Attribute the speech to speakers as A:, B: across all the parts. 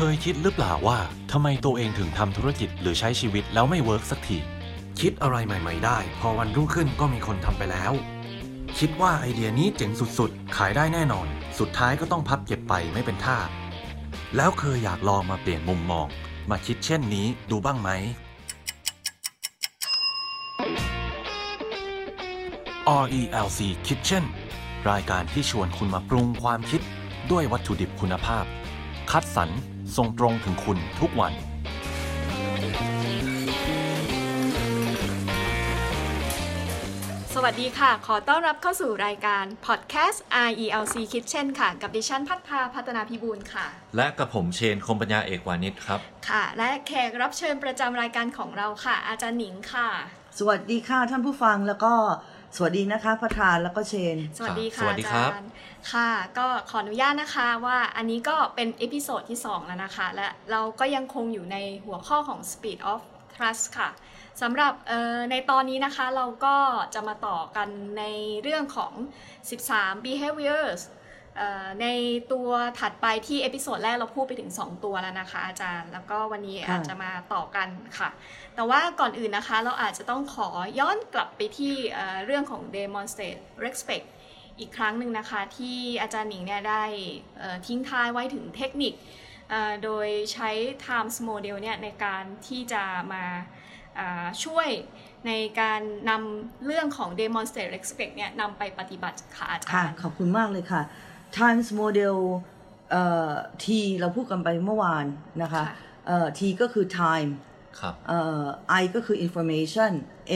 A: เคยคิดหรือเปล่าว่าทำไมตัวเองถึงทำธุรกิจหรือใช้ชีวิตแล้วไม่ work สักที คิดอะไรใหม่ ๆ ได้ พอวันรุ่งขึ้นก็มีคนทำไปแล้ว คิดว่าไอเดียนี้เจ๋งสุดๆ ขายได้แน่นอน สุดท้ายก็ต้องพับเก็บไปไม่เป็นท่า แล้วเคยอยากลองมาเปลี่ยนมุมมอง มาคิดเช่นนี้ดูบ้างไหม RELC Kitchen รายการที่ชวนคุณมาปรุงความคิดด้วยวัตถุดิบคุณภาพ คัดสรร ส่งตรงถึงคุณทุกวัน
B: สวัสดีค่ะ ขอต้อนรับเข้าสู่รายการ Podcast RELC Kitchen ค่ะ กับดิฉันพัฒนาพัฒนาพิบูลค่ะ
A: และกับผมเชนคมปัญญาเอกวานิชครับ
B: ค่ะ และแขกรับเชิญประจำรายการของเราค่ะ อาจารย์หนิงค่ะ
C: สวัสดีค่ะท่านผู้ฟังแล้วก็สวัสดีนะคะพัทานแล้วก็เชน
B: สวัสดีค่ะ
A: สวัสดีครับ
B: อาจารย์ ค่ะก็ขออนุญาตนะคะว่าอันนี้ก็เป็น episode ที่ 2 แล้วนะคะ และเราก็ยังคงอยู่ในหัวข้อของ Speed of Trust ค่ะสำหรับเอ่อในตอนนี้นะคะเราก็จะมาต่อกันในเรื่องของ 13 behaviors เอ่อในตัวถัดไปที่ episode แรกเราพูดไปถึง 2 ตัวแล้วนะคะ อาจารย์แล้วก็วันนี้
C: ค่ะ
B: อาจจะมาต่อกันค่ะ แต่ว่าก่อนอื่นนะคะเราอาจจะต้องขอย้อนกลับไปที่เอ่อเรื่องของ demonstrate respect อีกครั้งหนึ่งนะคะที่อาจารย์หนิงเนี่ยได้เอ่อทิ้งท้ายไว้ถึงเทคนิคเอ่อโดยใช้ times model เนี่ยในการที่จะมาอ่าช่วยในการนำเรื่องของ demonstrate respect เนี่ยนำไปปฏิบัติค่ะอาจา
C: ค่ะ
B: รย์
C: ขอบคุณมากเลยค่ะ Times Model เอ่อ T เราพูดกันไปเมื่อวานนะคะ
B: ค่ะ
C: เอ่อ T ก็คือ time
A: ครับ
C: เอ่อ I ก็คือ information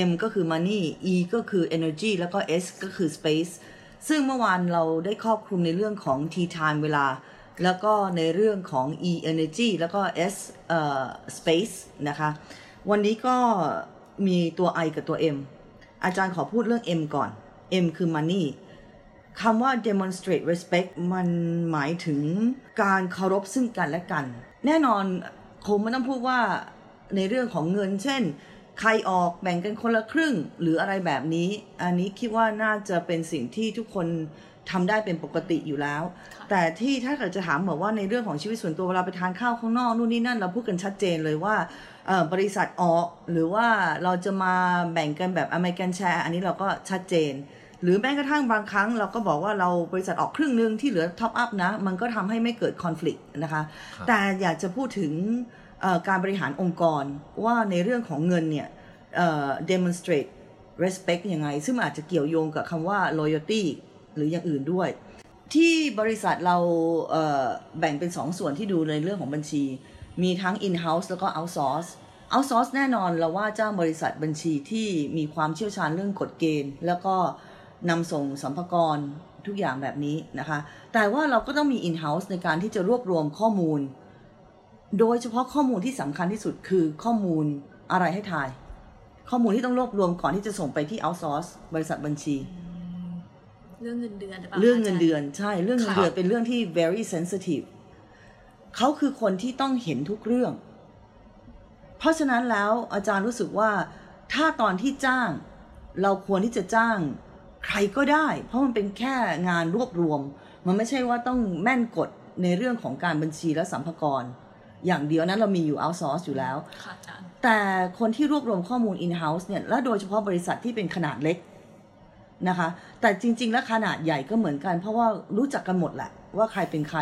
C: M ก็คือ money E ก็คือ energy แล้วก็ S ก็คือ space ซึ่งเมื่อวานเราได้ครอบคลุมในเรื่องของ T time เวลา แล้วก็ในเรื่องของ E energy แล้วก็ S เอ่อ space นะคะ วันนี้ก็มีตัว I กับตัว M อาจารย์ขอพูดเรื่อง M ก่อน M คือ money คำว่า demonstrate respect มันหมายถึงการเคารพซึ่งกันและกัน แน่นอนคงไม่ต้องพูดว่าในเรื่องของเงิน เช่น ใครออกแบ่งกันคนละครึ่งหรืออะไรแบบนี้ อันนี้คิดว่าน่าจะเป็นสิ่งที่ทุกคนทำได้เป็นปกติอยู่แล้ว
B: ค่ะ
C: แต่ที่ถ้าเกิดจะถามบอกว่าในเรื่องของชีวิตส่วนตัวเวลาไปทานข้าวข้างนอกนู่นนี่นั่นเราพูดกันชัดเจนเลยว่าเอ่อบริษัทออกหรือว่าเราจะมาแบ่งกันแบบ American share อันนี้เราก็ชัดเจน หรือแม้กระทั่งบางครั้งเราก็บอกว่าเราบริษัทออกครึ่งหนึ่งที่เหลือ top up นะ มันก็ทำให้ไม่เกิดคอน FLICT นะคะ
A: ครับ
C: แต่อยากจะพูดถึงเอ่อ การบริหารองค์กรว่าในเรื่องของเงินเนี่ย demonstrate respect ยังไง ซึ่งอาจจะเกี่ยวโยงกับคำว่า loyalty หรืออย่างอื่นด้วย ที่บริษัทเราแบ่งเป็นสองส่วนที่ดูในเรื่องของบัญชี มีทั้ง in-house แล้วก็ outsource outsource แน่นอนเราว่าจ้างบริษัทบัญชีที่มีความเชี่ยวชาญเรื่องกฎเกณฑ์ แล้วก็นำส่งสัมภาระทุกอย่างแบบนี้นะคะ แต่ว่าเราก็ต้องมี in-house ในการที่จะรวบรวมข้อมูล โดยเฉพาะข้อมูลที่สำคัญที่สุดคือข้อมูลอะไรให้ทาย ข้อมูลที่ต้องรวบรวมก่อนที่จะส่งไปที่ outsource บริษัทบัญชี
B: เรื่องเงินเดือนหรือเปล่า
C: เรื่องเงินา
B: จา
C: เดือนใช่เรื่องเงิน
B: ค่ะ
C: เดือนเป็นเรื่องที่ very sensitive เขาคือคนที่ต้องเห็นทุกเรื่อง เพราะฉะนั้นแล้วอาจารย์รู้สึกว่าถ้าตอนที่จ้าง เราควรที่จะจ้างใครก็ได้ เพราะมันเป็นแค่งานรวบรวม มันไม่ใช่ว่าต้องแม่นกฎในเรื่องของการบัญชีและสัมภาระ อย่างเดียวนั้นเรามีอยู่ outsource อยู่แล้ว
B: ค่ะอาจารย์
C: แต่คนที่รวบรวมข้อมูล in-house เนี่ย และโดยเฉพาะบริษัทที่เป็นขนาดเล็กนะคะ แต่จริง ๆ แล้วขนาดใหญ่ก็เหมือนกัน เพราะว่ารู้จักกันหมดแหละว่าใครเป็นใคร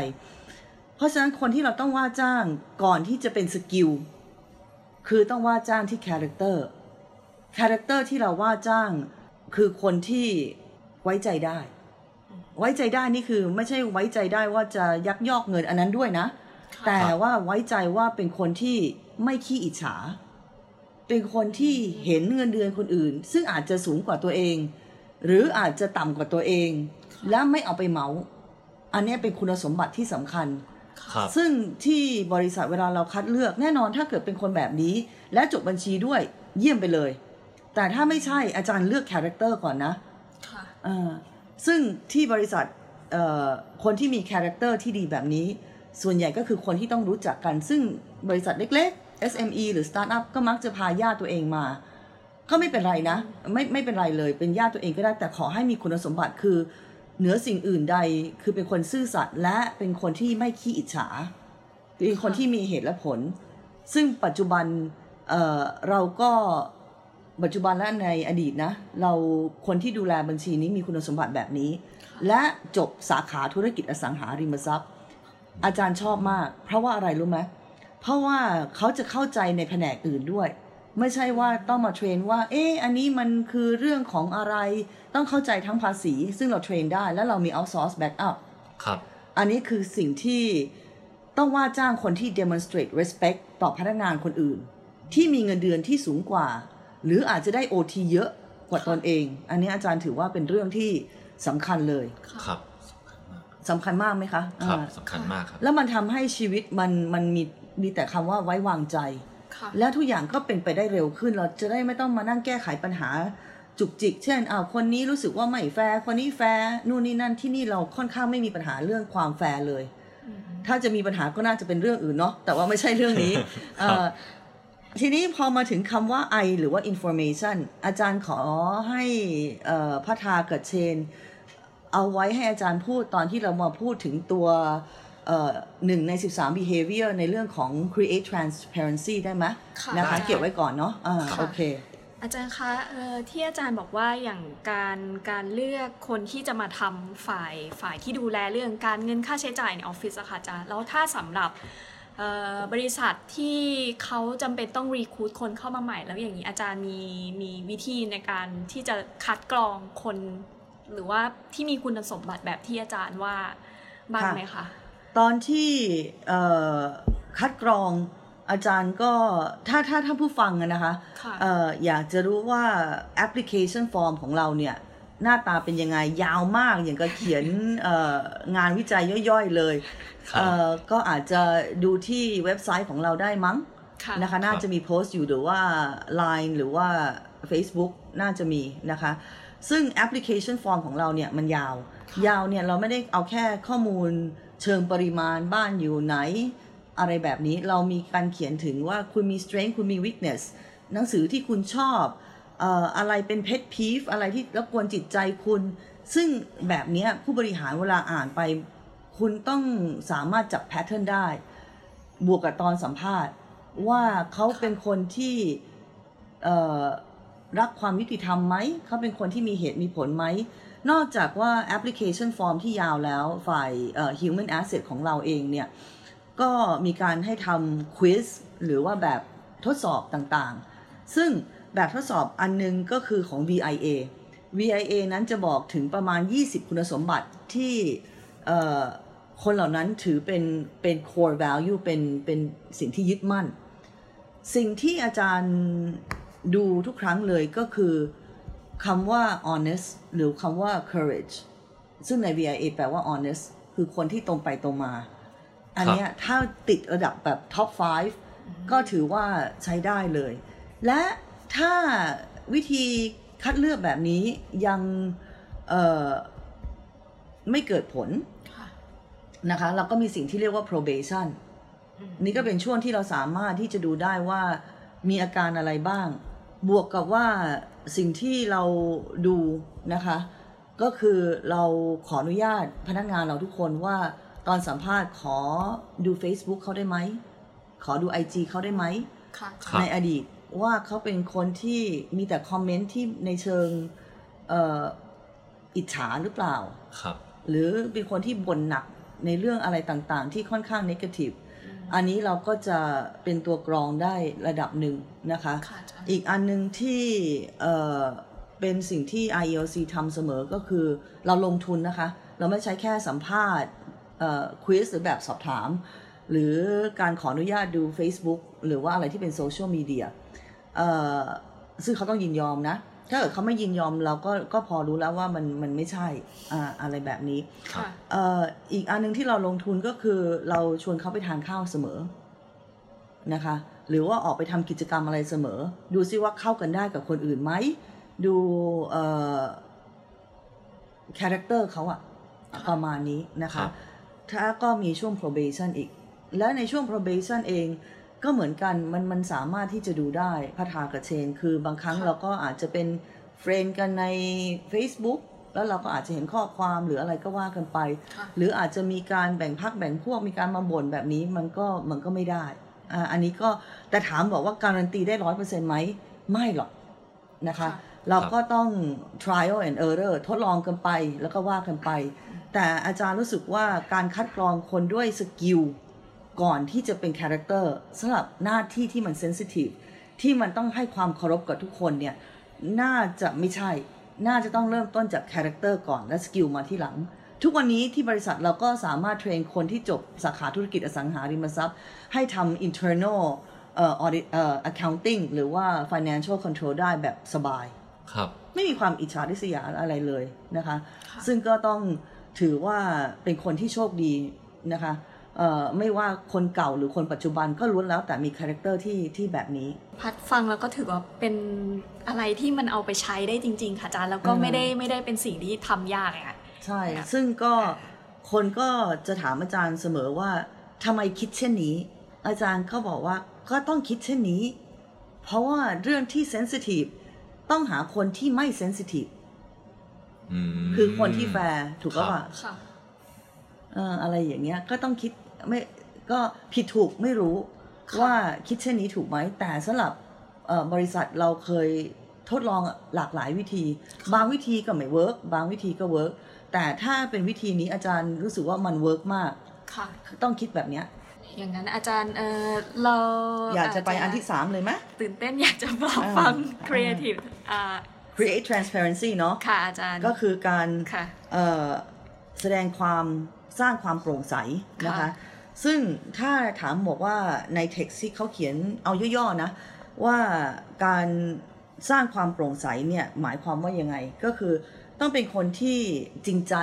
C: เพราะฉะนั้นคนที่เราต้องว่าจ้างก่อนที่จะเป็น skill คือต้องว่าจ้างที่ character character ที่เราว่าจ้างคือคนที่ไว้ใจได้ ไว้ใจได้นี่คือไม่ใช่ไว้ใจได้ว่าจะยักยอกเงินอันนั้นด้วยนะ
B: ค่ะ
C: แต่ว่าไว้ใจว่าเป็นคนที่ไม่ขี้อิจฉา เป็นคนที่เห็นเงินเดือนคนอื่น ซึ่งอาจจะสูงกว่าตัวเอง หรืออาจจะต่ำกว่าตัวเอง และไม่เอาไปเมาท์ อันเนี้ยเป็นคุณสมบัติที่สำคัญ
A: ครับ
C: ซึ่งที่บริษัทเวลาเราคัดเลือกแน่นอนถ้าเกิดเป็นคนแบบนี้ และจบบัญชีด้วยเยี่ยมไปเลย แต่ถ้าไม่ใช่อาจารย์เลือก character ก่อนนะ
B: ค่ะ
C: เอ่อซึ่งที่บริษัทเอ่อคนที่มี character ที่ดีแบบนี้ ส่วนใหญ่ก็คือคนที่ต้องรู้จักกัน ซึ่งบริษัทเล็ก ๆ SME หรือสตาร์ทอัพก็มักจะพาญาติตัวเองมา ก็ไม่เป็นไรนะ ไม่ไม่เป็นไรเลย เป็นญาติตัวเองก็ได้แต่ขอให้มีคุณสมบัติคือ เหนือสิ่งอื่นใดคือเป็นคนซื่อสัตย์และเป็นคนที่ไม่ขี้อิจฉามีคนที่มีเหตุและผล ซึ่งปัจจุบันเอ่อเราก็ปัจจุบันและในอดีตนะ เราคนที่ดูแลบัญชีนี้มีคุณสมบัติแบบนี้ และจบสาขาธุรกิจอสังหาริมทรัพย์ อาจารย์ชอบมาก เพราะว่าอะไรรู้ไหมเพราะว่าเขาจะเข้าใจในแผนกอื่นด้วย ไม่ใช่ว่าต้องมาเทรนว่า เอ๊ะอันนี้มันคือเรื่องของอะไร ต้องเข้าใจทั้งภาษี ซึ่งเราเทรนได้ และเรามี outsource backup
D: ครับ
C: อันนี้คือสิ่งที่ต้องว่าจ้างคนที่ demonstrate respect ต่อพนักงานคนอื่น ที่มีเงินเดือนที่สูงกว่า หรืออาจจะได้ OT เยอะกว่าตนเอง อันนี้อาจารย์ถือว่าเป็นเรื่องที่สำคัญเลย
D: ครับ
C: สำคัญมากไหมคะ
D: ครับ
C: อ่า
D: สำคัญมากครับ
C: แล้วมันทำให้ชีวิตมันมันมีมีแต่คำว่าไว้วางใจ
B: ค่ะ
C: และทุกอย่างก็เป็นไปได้เร็วขึ้น เราจะได้ไม่ต้องมานั่งแก้ไขปัญหาจุกจิก เช่นอ้าวคนนี้รู้สึกว่าไม่แฟร์คนนี้แฟร์นู่นนี่นั่นที่นี่เราค่อนข้างไม่มีปัญหาเรื่องความแฟร์เลย ถ้าจะมีปัญหาก็น่าจะเป็นเรื่องอื่นเนาะแต่ว่าไม่ใช่เรื่องนี้เอ่อทีนี้พอมาถึงคำว่า I หรือว่า information อาจารย์ขอให้เอ่อพัทากับเชน เอาไว้ให้อาจารย์พูดตอนที่เรามาพูดถึงตัวเอ่อหนึ่งใน 13 behavior ในเรื่องของ create transparency ได้ไหม
B: ค่ะ
C: นะคะ
B: ได้
C: เก็บไว้ก่อนเนาะอ่า
B: ค่ะ
C: โอเค
B: อาจารย์คะเอ่อที่อาจารย์บอกว่าอย่างการการเลือกคนที่จะมาทำฝ่ายฝ่ายที่ดูแลเรื่องการเงินค่าใช้จ่ายในออฟฟิศอะค่ะอาจารย์แล้วถ้าสำหรับเอ่อบริษัทที่เขาจำเป็นต้องรีคูดคนเข้ามาใหม่ แล้วอย่างนี้อาจารย์มีมีวิธีในการที่จะคัดกรองคน หรือว่าที่มีคุณสมบัติแบบที่อาจารย์ว่าบ้างไหมคะ
C: ตอนที่เอ่อคัดกรองอาจารย์ก็ถ้าถ้าถ้าผู้ฟังอะนะคะ
B: ค่ะ
C: เอ่ออยากจะรู้ว่าแอปพลิเคชันฟอร์มของเราเนี่ย หน้าตาเป็นยังไงยาวมากอย่างกับเขียนเอ่องานวิจัยย่อยๆเลย
D: ครับ
C: เอ่อก็อาจจะดูที่เว็บไซต์ของเราได้มั้ง
B: ค่ะ
C: นะคะน่าจะมีโพสต์อยู่หรือว่า Line หรือว่า Facebook น่าจะมีนะคะ ซึ่งแอปพลิเคชันฟอร์มของเราเนี่ยมันยาว ยาวเนี่ยเราไม่ได้เอาแค่ข้อมูลเชิงปริมาณบ้านอยู่ไหน อะไรแบบนี้เรามีการเขียนถึงว่าคุณมี strength คุณมี weakness หนังสือที่คุณชอบเอ่ออะไรเป็น pet peeve อะไรที่รบกวนจิตใจคุณ ซึ่งแบบเนี้ยผู้บริหารเวลาอ่านไป คุณต้องสามารถจับ pattern ได้ บวกกับตอนสัมภาษณ์ว่าเขาเป็นคนที่เอ่อ รักความยุติธรรมไหม เขาเป็นคนที่มีเหตุมีผลไหม นอกจากว่า application form ที่ยาวแล้วฝ่าย human asset ของเราเองเนี่ย ก็มีการให้ทำ quiz หรือว่าแบบทดสอบต่างๆ ซึ่งแบบทดสอบอันนึงก็คือของ VIA VIA นั้นจะบอกถึงประมาณ 20 คุณสมบัติที่คนเหล่านั้นถือเป็นเป็น core value เป็นเป็นสิ่งที่ยึดมั่น สิ่งที่อาจารย์ ดูทุกครั้งเลยก็คือคำว่า honest หรือคำว่า courage ซึ่งใน VIA แปลว่า honest คือคนที่ตรงไปตรงมา อันเนี้ยถ้าติดระดับแบบ top 5 ก็ถือว่าใช้ได้เลย และถ้าวิธีคัดเลือกแบบนี้ยังเอ่อไม่เกิดผล
B: ค่ะ
C: นะคะ เราก็มีสิ่งที่เรียกว่า probation นี่ก็เป็นช่วงที่เราสามารถที่จะดูได้ว่ามีอาการอะไรบ้าง บวกกับว่าสิ่งที่เราดูนะคะ ก็คือเราขออนุญาตพนักงานเราทุกคนว่าตอนสัมภาษณ์ขอดู Facebook เขาได้ไหม ขอดู IG เขาได้ไหม
B: ค่ะ
D: ครับ
C: ในอดีตว่าเขาเป็นคนที่มีแต่คอมเมนต์ที่ในเชิงเอ่ออิจฉาหรือเปล่า
D: ครับ
C: หรือเป็นคนที่บ่นหนักในเรื่องอะไรต่างๆ ที่ค่อนข้างนกาทีฟ อันนี้เราก็จะเป็นตัวกรองได้ระดับหนึ่งนะคะ
B: ค่ะอาจารย์
C: อีกอันหนึ่งที่เอ่อเป็นสิ่งที่ IELC ทำเสมอก็คือเราลงทุนนะคะ เราไม่ใช้แค่สัมภาษณ์ควิสหรือแบบสอบถาม หรือการขออนุญาตดู Facebook หรือว่าอะไรที่เป็นโซเชียลมีเดียซึ่งเขาต้องยินยอมนะ ถ้าเกิดเขาไม่ยินยอมเราก็ก็พอรู้แล้วว่ามันมันไม่ใช่อ่าอะไรแบบนี้
D: ครับ
B: ค่ะ
C: เอ่ออีกอันหนึงที่เราลงทุนก็คือเราชวนเขาไปทานข้าวเสมอนะคะ หรือว่าออกไปทำกิจกรรมอะไรเสมอ ดูซิว่าเข้ากันได้กับคนอื่นไหมดูเอ่อ character เขาอะประมาณนี้นะ
D: คะ
C: ครั
D: บ
C: ถ้าก็มีช่วง probation อีก แล้วในช่วง probation เอง ก็เหมือนกันมันมันสามารถที่จะดูได้พัทากับเชน คือบางครั้ง
B: ค่ะ
C: เราก็อาจจะเป็น friend กันใน Facebook แล้วเราก็อาจจะเห็นข้อความหรืออะไรก็ว่ากันไป
B: ค่ะ
C: หรืออาจจะมีการแบ่งพรรคแบ่งพวกมีการมาบ่นแบบนี้มันก็มันก็ไม่ได้อ่าอันนี้ก็แต่ถามบอกว่าการันตีได้ร้อยเปอร์เซ็นต์ไหมไม่หรอกนะคะ
B: ค่ะ
C: เราก็ต้อง trial and error ทดลองกันไปแล้วก็ว่ากันไป แต่อาจารย์รู้สึกว่าการคัดกรองคนด้วย skill ก่อนที่จะเป็น character สำหรับหน้าที่ที่มัน sensitive ที่มันต้องให้ความเคารพกับทุกคนเนี่ย น่าจะไม่ใช่ น่าจะต้องเริ่มต้นจาก character ก่อนและ skill มาทีหลัง ทุกวันนี้ที่บริษัทเราก็สามารถ train คนที่จบสาขาธุรกิจอสังหาริมทรัพย์ ให้ทำ internal เอ่อ audit เอ่อ accounting หรือว่า financial control ได้แบบสบาย
D: ครับ
C: ไม่มีความอิจฉาริษยาอะไรเลยนะคะ
B: ค่ะ
C: ซึ่งก็ต้องถือว่าเป็นคนที่โชคดีนะคะเอ่อ ไม่ว่าคนเก่าหรือคนปัจจุบันก็ล้วนแล้วแต่มีคาแรคเตอร์ที่ที่แบบนี้
B: พัดฟังแล้วก็ถือว่าเป็นอะไรที่มันเอาไปใช้ได้จริง ๆ ค่ะอาจารย์แล้วก็
C: อืม
B: ไม่ได้ไม่ได้เป็นสิ่งที่ทำยากอะค่ะ
C: ใช่
B: ค่ะ
C: ซึ่งก็คนก็จะถามอาจารย์เสมอว่าทำไมคิดเช่นนี้ อาจารย์ก็บอกว่าก็ต้องคิดเช่นนี้ เพราะว่าเรื่องที่เซนซิทีฟต้องหาคนที่ไม่เซนซิทีฟ
D: อืม
C: คือคนที่แฟร์ถูก
D: ครั
C: ก็
D: บ
C: ว่า
B: ค่ะ
C: เอ่ออะไรอย่างเงี้ย ก็ต้องคิด ไม่ก็ผิดถูกไม่รู้
B: ค่ะ
C: ว่าคิดเช่นนี้ถูกไหม แต่สำหรับเอ่อบริษัทเราเคยทดลองหลากหลายวิธี บางวิธีก็ไม่ work บางวิธีก็ work แต่ถ้าเป็นวิธีนี้อาจารย์รู้สึกว่ามัน work มาก
B: ค่ะ
C: ต้องคิดแบบเนี้ย
B: อย่างนั้นอาจารย์เออเรา
C: อยากจะไปอันที่สามเลยไหม
B: ตื่นเต้นอยากจะมา
C: อ่า
B: ฟัง
C: อ่า
B: creative อ่า
C: create transparency เนาะ
B: ค่ะอาจารย์
C: ก็คือการ
B: ค่ะ
C: เอ่อแสดงความ สร้างความโปร่งใสนะคะ
B: ค่ะ
C: ซึ่งถ้าถามบอกว่าในเท็กซ์ที่เขาเขียนเอาย่อๆนะ ว่าการสร้างความโปร่งใสเนี่ยหมายความว่ายังไงก็คือต้องเป็นคนที่จริงใจ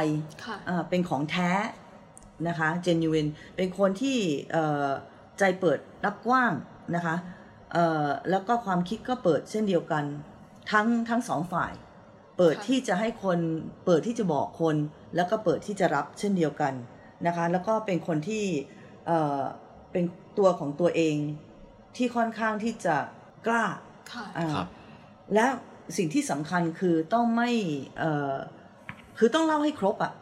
B: ค่ะ
C: อ่าเป็นของแท้นะคะ genuine เป็นคนที่เอ่อใจเปิดรับกว้างนะคะเอ่อแล้วก็ความคิดก็เปิดเช่นเดียวกันทั้งทั้งสองฝ่าย เปิด
B: ค่ะ
C: ที่จะให้คนเปิดที่จะบอกคน แล้วก็เปิดที่จะรับเช่นเดียวกันนะคะ แล้วก็เป็นคนที่เอ่อเป็นตัวของตัวเองที่ค่อนข้างที่จะกล้า
B: ค่ะ
C: อ่า
D: ครับ
C: และสิ่งที่สำคัญคือต้องไม่เอ่อคือต้องเล่าให้ครบอะ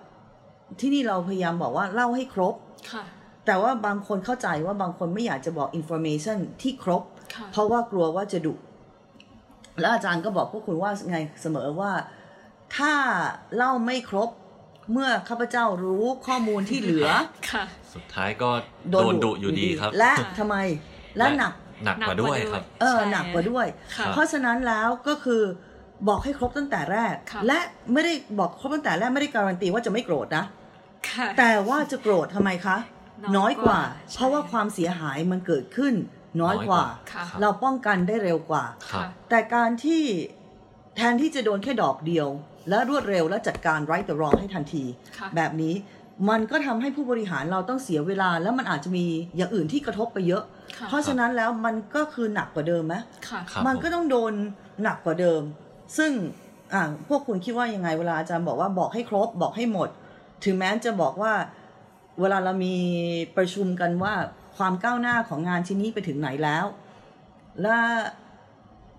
C: ที่นี่เราพยายามบอกว่าเล่าให้ครบ
B: ค่ะ
C: แต่ว่าบางคนเข้าใจว่าบางคนไม่อยากจะบอกอินโฟ a t ชันที่ครบ
B: ค่ะ
C: เพราะว่ากลัวว่าจะดุ แล้วอาจารย์ก็บอกพวกคุณว่าไงเสมอว่า ถ้าเล่าไม่ครบเมื่อข้าพเจ้ารู้ข้อมูลที่เหลือ
B: ค่ะ
D: สุดท้ายก็โดนดุอยู่ดีครับ
C: และ
B: ค่ะ
C: ทำไมและหนัก
D: หนักกว่าด้วยครับ
C: เออ
B: ใช่
C: หนักกว่าด้วย
B: ค่ะ
C: เพราะฉะนั้นแล้วก็คือบอกให้ครบตั้งแต่แรก
B: ค่ะ
C: และไม่ได้บอกครบตั้งแต่แรกไม่ได้การันตีว่าจะไม่โกรธนะ
B: ค่ะ
C: แต่ว่าจะโกรธทำไมคะ
B: น้
C: น้
B: อ
C: อยย
B: ก
C: ก
B: ว่า
C: ว่า
B: ใช่
C: เพราะว่าความเสียหายมันเกิดขึ้น น้อยกว่า
D: น้อยกว่า
B: ค่ะ
C: เราป้องกันได้เร็วกว่า
D: ครับ
C: แต่การที่แทนที่จะโดนแค่ดอกเดียว และรวดเร็วและจัดการ right the wrong ให้ทันที
B: ค่ะ
C: แบบนี้มันก็ทำให้ผู้บริหารเราต้องเสียเวลา แล้วมันอาจจะมีอย่างอื่นที่กระทบไปเยอะ
B: ค่ะ
C: เพราะฉะนั้นแล้วมันก็คือหนักกว่าเดิมไหม
B: ค่ะ
D: ครับ
C: มัน
D: ผม
C: ก็ต้องโดนหนักกว่าเดิม ซึ่งอ่าพวกคุณคิดว่ายังไงเวลาอาจารย์บอกว่าบอกให้ครบบอกให้หมด ถึงแม้จะบอกว่าเวลาเรามีประชุมกันว่า ความก้าวหน้าของงานชิ้นนี้ไปถึงไหนแล้ว และ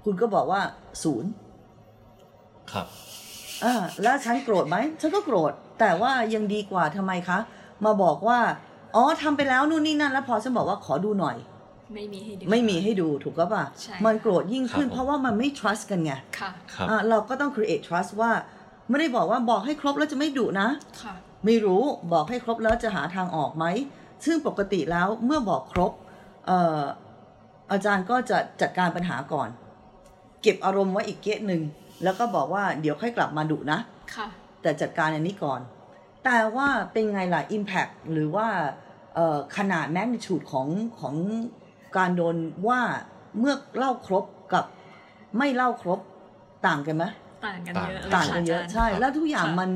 C: คุณก็บอกว่าศูนย์
D: ครับ
C: อ่าแล้วฉันโกรธไหมฉันก็โกรธ แต่ว่ายังดีกว่าทำไมคะ มาบอกว่า อ๋อทำไปแล้วนู่นนี่นั่น แล้วพอฉันบอกว่าขอดูหน่อย
B: ไม่มีให้ดู
C: ไม่มีให้ดูถูกก็ป่ะ
B: ใช่
C: มันโกรธยิ่งขึ้น
D: ครับผม
C: เพราะว่ามันไม่ trust กันไง
B: ค่ะ
D: ครับ
C: อะเราก็ต้อง create trust ว่า ไม่ได้บอกว่าบอกให้ครบแล้วจะไม่ดุนะ
B: ค่ะ
C: ไม่รู้บอกให้ครบแล้วจะหาทางออกไหม ซึ่งปกติแล้วเมื่อบอกครบเอ่ออาจารย์ก็จะจัดการปัญหาก่อน เก็บอารมณ์ไว้อีกเกะหนึ่งแล้วก็บอกว่าเดี๋ยวค่อยกลับมาดุนะ
B: ค่ะ
C: แต่จัดการอันนี้ก่อน แต่ว่าเป็นไงล่ะ Impact หรือว่าเอ่อขนาด magnitude ของของการโดนว่าเมื่อเล่าครบกับไม่เล่าครบต่างกันไหม
B: ต่างกันเยอะ
C: ต่างกันเยอะ
B: ค่
C: ใช่
B: จร
C: แล้วทุกอย่าง
B: ค่ะ
C: มัน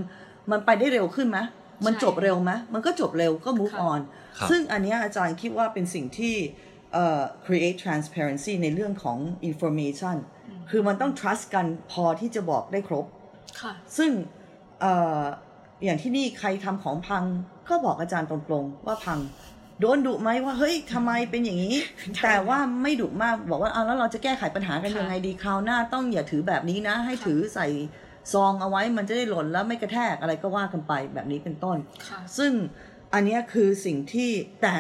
C: มันไปได้เร็วขึ้นไหม มัน
B: ใช่
C: จบเร็วไหมมันก็จบเร็วก็ move
B: ค่ะ
C: on
D: ครับ
C: ซึ่งอันเนี้ยอาจารย์คิดว่าเป็นสิ่งที่เอ่อ create transparency ในเรื่องของ information คือมันต้อง trust กันพอที่จะบอกได้ครบ
B: ค่ะ
C: ซึ่งเอ่ออย่างที่นี่ใครทำของพังก็บอกอาจารย์ตรงๆ ว่าพัง โดนดุไหมว่า เฮ้ยทำไมเป็นอย่างนี้ แต่ว่าไม่ดุมากบอกว่าเอาแล้วเราจะแก้ไขปัญหากัน
B: ค่ะ
C: ยังไงดีคราวหน้าต้องอย่าถือแบบนี้นะ ให้
B: ค่ะ
C: ถือใส่ ซองเอาไว้มันจะได้หล่นแล้วไม่กระแทกอะไรก็ว่ากันไปแบบนี้เป็นต้น
B: ค่ะ
C: ซึ่งอันเนี้ยคือสิ่งที่แต่